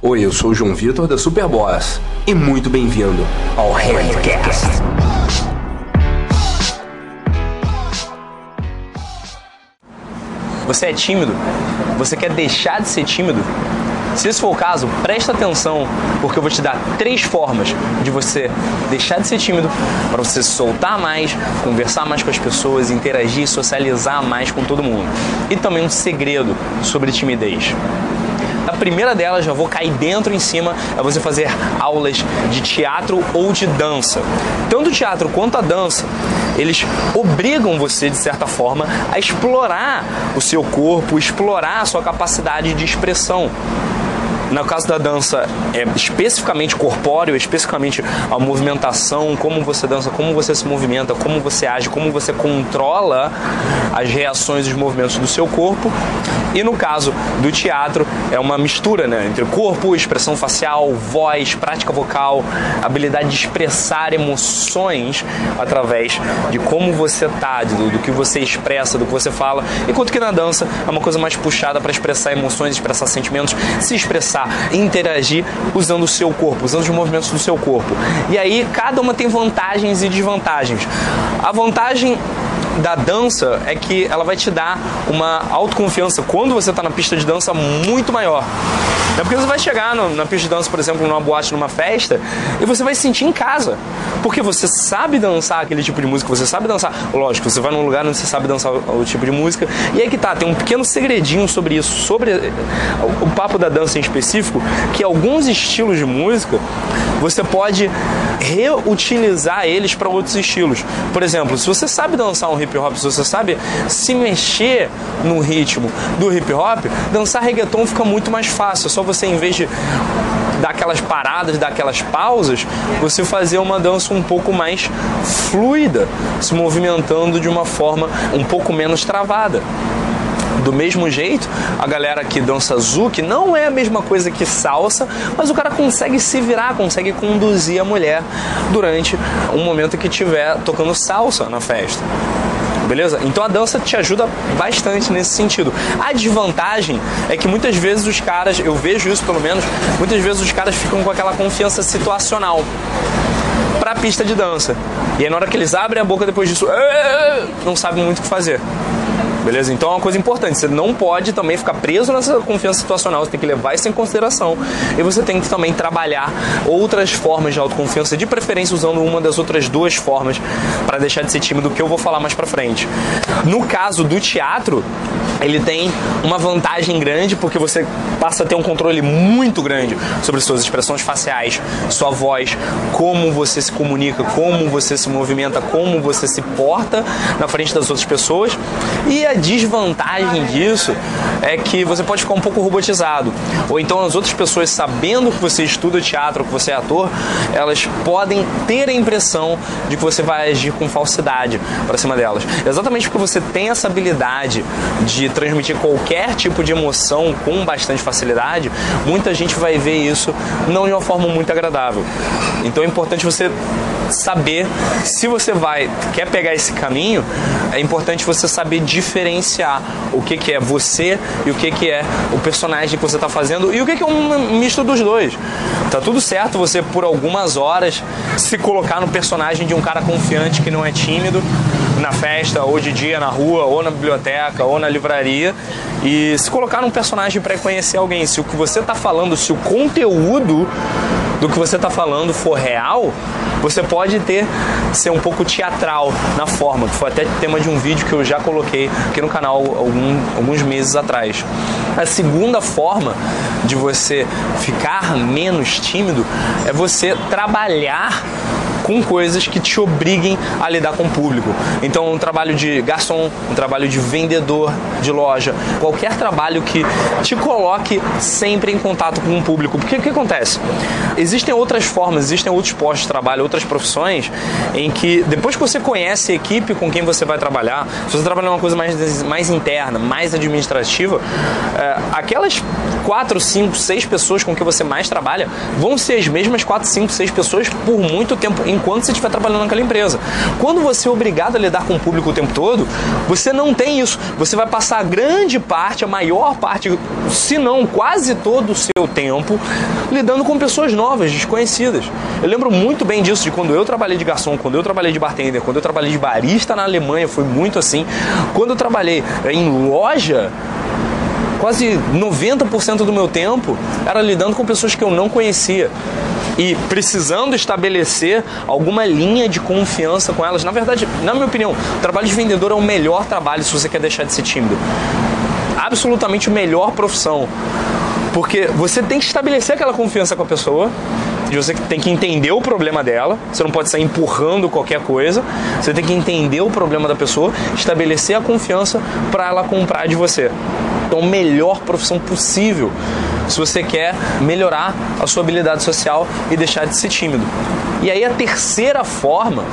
Oi, eu sou o João Vitor da Superboss e muito bem-vindo ao Handcast. Você é tímido? Você quer deixar de ser tímido? Se esse for o caso, presta atenção, porque eu vou te dar três formas de você deixar de ser tímido, para você soltar mais, conversar mais com as pessoas, interagir, socializar mais com todo mundo. E também um segredo sobre timidez. A primeira delas, já vou cair dentro em cima, é você fazer aulas de teatro ou de dança. Tanto o teatro quanto a dança, eles obrigam você, de certa forma, a explorar o seu corpo, explorar a sua capacidade de expressão. No caso da dança, é especificamente corpóreo, especificamente a movimentação, como você dança, como você se movimenta, como você age, como você controla as reações e os movimentos do seu corpo. E no caso do teatro, é uma mistura né, entre corpo, expressão facial, voz, prática vocal, habilidade de expressar emoções através de como você tá, do, do que você expressa, do que você fala. Enquanto que na dança é uma coisa mais puxada para expressar emoções, expressar sentimentos, se expressar interagir usando o seu corpo, usando os movimentos do seu corpo. E aí cada uma tem vantagens e desvantagens. A vantagem da dança é que ela vai te dar uma autoconfiança quando você está na pista de dança muito maior. É porque você vai chegar no, na pista de dança, por exemplo, numa boate, numa festa, e você vai se sentir em casa. Porque você sabe dançar aquele tipo de música, você sabe dançar. Lógico, você vai num lugar onde você sabe dançar o, o tipo de música. E aí que tá, tem um pequeno segredinho sobre isso, sobre o, o papo da dança em específico, que alguns estilos de música você pode reutilizar eles para outros estilos. Por exemplo, se você sabe dançar um hip hop, se você sabe se mexer no ritmo do hip hop, dançar reggaeton fica muito mais fácil. É só você, em vez de dar aquelas paradas, dar aquelas pausas, você fazer uma dança um pouco mais fluida, se movimentando de uma forma um pouco menos travada. Do mesmo jeito, a galera que dança zouk não é a mesma coisa que salsa, mas o cara consegue se virar, consegue conduzir a mulher durante um momento que estiver tocando salsa na festa beleza? Então a dança te ajuda bastante nesse sentido. A desvantagem é que muitas vezes os caras, eu vejo isso pelo menos, muitas vezes os caras ficam com aquela confiança situacional para a pista de dança. E aí na hora que eles abrem a boca depois disso, não sabem muito o que fazer beleza? Então é uma coisa importante, você não pode também ficar preso nessa confiança situacional, você tem que levar isso em consideração e você tem que também trabalhar outras formas de autoconfiança, de preferência usando uma das outras duas formas para deixar de ser tímido, que eu vou falar mais para frente. No caso do teatro, ele tem uma vantagem grande porque você passa a ter um controle muito grande sobre suas expressões faciais, sua voz, como você se comunica, como você se movimenta, como você se porta na frente das outras pessoas. E a desvantagem disso é que você pode ficar um pouco robotizado. Ou então as outras pessoas, sabendo que você estuda teatro, que você é ator, elas podem ter a impressão de que você vai agir com falsidade para cima delas. Exatamente porque você tem essa habilidade de transmitir qualquer tipo de emoção com bastante facilidade, muita gente vai ver isso não de uma forma muito agradável. Então é importante você saber se você vai quer pegar esse caminho, é importante você saber diferenciar o que, que é você e o que, que é o personagem que você está fazendo e o que, que é um misto dos dois. Tá tudo certo você por algumas horas se colocar no personagem de um cara confiante que não é tímido na festa ou de dia na rua ou na biblioteca ou na livraria e se colocar num personagem para conhecer alguém. Se o que você está falando, se o conteúdo do que você está falando for real, você pode ter ser um pouco teatral na forma, que foi até tema de um vídeo que eu já coloquei aqui no canal algum, alguns meses atrás. A segunda forma de você ficar menos tímido é você trabalhar com coisas que te obriguem a lidar com o público. Então, um trabalho de garçom, um trabalho de vendedor de loja, qualquer trabalho que te coloque sempre em contato com o público. Porque o que acontece? Existem outras formas, existem outros postos de trabalho, outras profissões em que depois que você conhece a equipe com quem você vai trabalhar, se você trabalhar uma coisa mais, mais interna, mais administrativa, é, aquelas quatro, cinco, seis pessoas com que você mais trabalha vão ser as mesmas quatro, cinco, seis pessoas por muito tempo em enquanto você estiver trabalhando naquela empresa. Quando você é obrigado a lidar com o público o tempo todo, você não tem isso. Você vai passar grande parte, a maior parte, se não quase todo o seu tempo, lidando com pessoas novas, desconhecidas. Eu lembro muito bem disso, de quando eu trabalhei de garçom, quando eu trabalhei de bartender, quando eu trabalhei de barista na Alemanha, foi muito assim. Quando eu trabalhei em loja, quase 90% do meu tempo era lidando com pessoas que eu não conhecia e precisando estabelecer alguma linha de confiança com elas. Na verdade, na minha opinião, o trabalho de vendedor é o melhor trabalho se você quer deixar de ser tímido. Absolutamente melhor profissão. Porque você tem que estabelecer aquela confiança com a pessoa, você tem que entender o problema dela, você não pode sair empurrando qualquer coisa, você tem que entender o problema da pessoa, estabelecer a confiança para ela comprar de você. Então, melhor profissão possível se você quer melhorar a sua habilidade social e deixar de ser tímido. E aí a terceira forma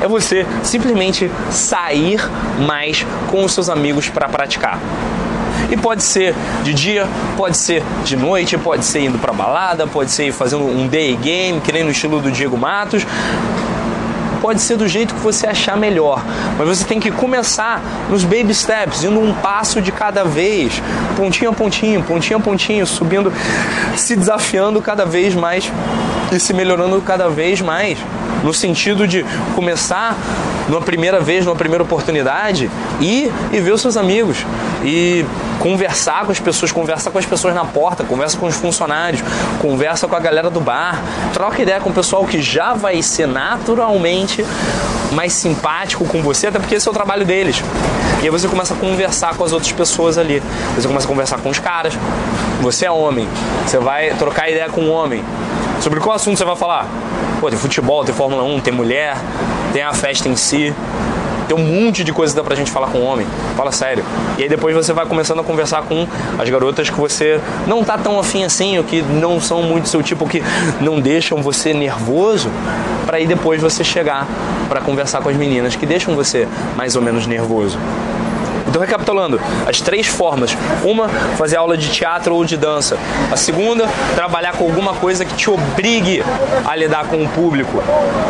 é você simplesmente sair mais com os seus amigos para praticar. E pode ser de dia, pode ser de noite, pode ser indo para balada, pode ser fazendo um day game, que nem no estilo do Diego Matos pode ser do jeito que você achar melhor, mas você tem que começar nos baby steps, indo um passo de cada vez, pontinho a pontinho, pontinho a pontinho, subindo, se desafiando cada vez mais e se melhorando cada vez mais no sentido de começar numa primeira vez, numa primeira oportunidade, ir e ver os seus amigos e conversar com as pessoas, conversar com as pessoas na porta, conversa com os funcionários, conversa com a galera do bar, troca ideia com o pessoal que já vai ser naturalmente mais simpático com você, até porque esse é o trabalho deles. E aí você começa a conversar com as outras pessoas ali. Você começa a conversar com os caras. Você é homem, você vai trocar ideia com um homem. Sobre qual assunto você vai falar? Pô, tem futebol, tem Fórmula 1, tem mulher, tem a festa em si. Tem um monte de coisa que dá pra gente falar com o homem. Fala sério. E aí depois você vai começando a conversar com as garotas que você não tá tão afim assim, ou que não são muito seu tipo, que não deixam você nervoso, para aí depois você chegar para conversar com as meninas que deixam você mais ou menos nervoso. Então, recapitulando, as três formas: uma, fazer aula de teatro ou de dança. A segunda, trabalhar com alguma coisa que te obrigue a lidar com o público,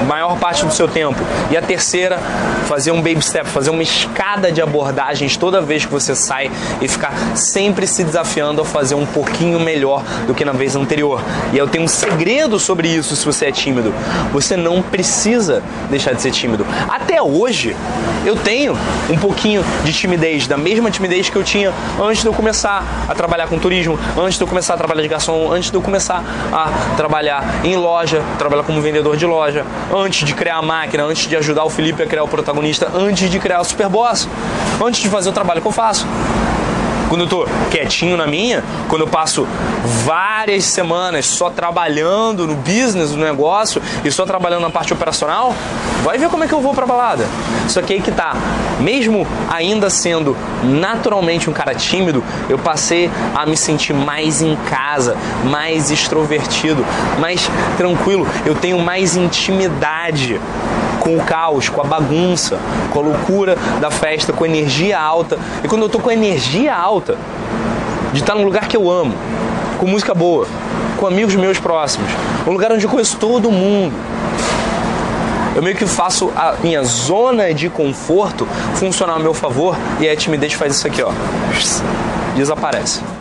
maior parte do seu tempo. E a terceira, fazer um baby step, fazer uma escada de abordagens toda vez que você sai e ficar sempre se desafiando a fazer um pouquinho melhor do que na vez anterior. E eu tenho um segredo sobre isso se você é tímido. Você não precisa deixar de ser tímido. Até hoje, eu tenho um pouquinho de timidez timidez, da mesma timidez que eu tinha antes de eu começar a trabalhar com turismo, antes de eu começar a trabalhar de garçom, antes de eu começar a trabalhar em loja, trabalhar como vendedor de loja, antes de criar a máquina, antes de ajudar o Felipe a criar o protagonista, antes de criar o Superboss, antes de fazer o trabalho que eu faço quando eu tô quietinho na minha, quando eu passo várias semanas só trabalhando no business, no negócio e só trabalhando na parte operacional, vai ver como é que eu vou pra balada. Só que aí que tá, mesmo ainda sendo naturalmente um cara tímido, eu passei a me sentir mais em casa, mais extrovertido, mais tranquilo, eu tenho mais intimidade com o caos, com a bagunça, com a loucura da festa, com a energia alta. E quando eu tô com a energia alta, de estar num lugar que eu amo, com música boa, com amigos meus próximos, um lugar onde eu conheço todo mundo. Eu meio que faço a minha zona de conforto funcionar a meu favor e a timidez faz isso aqui, ó. Desaparece.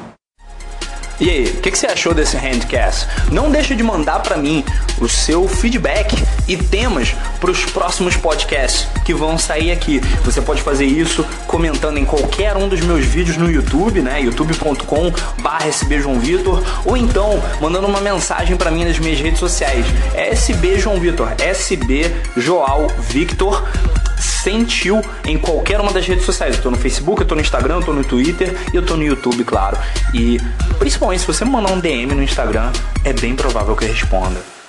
E aí, o que, que, você achou desse handcast? Não deixe de mandar para mim o seu feedback e temas para os próximos podcasts que vão sair aqui. Você pode fazer isso comentando em qualquer um dos meus vídeos no YouTube, né? youtube.com/sbjoãovitor ou então mandando uma mensagem para mim nas minhas redes sociais. SB João Vitor, SB Joal Victor sentiu em qualquer uma das redes sociais. Eu tô no Facebook, eu tô no Instagram, eu tô no Twitter e eu tô no YouTube, claro. E principalmente se você me mandar um DM no Instagram, é bem provável que eu responda.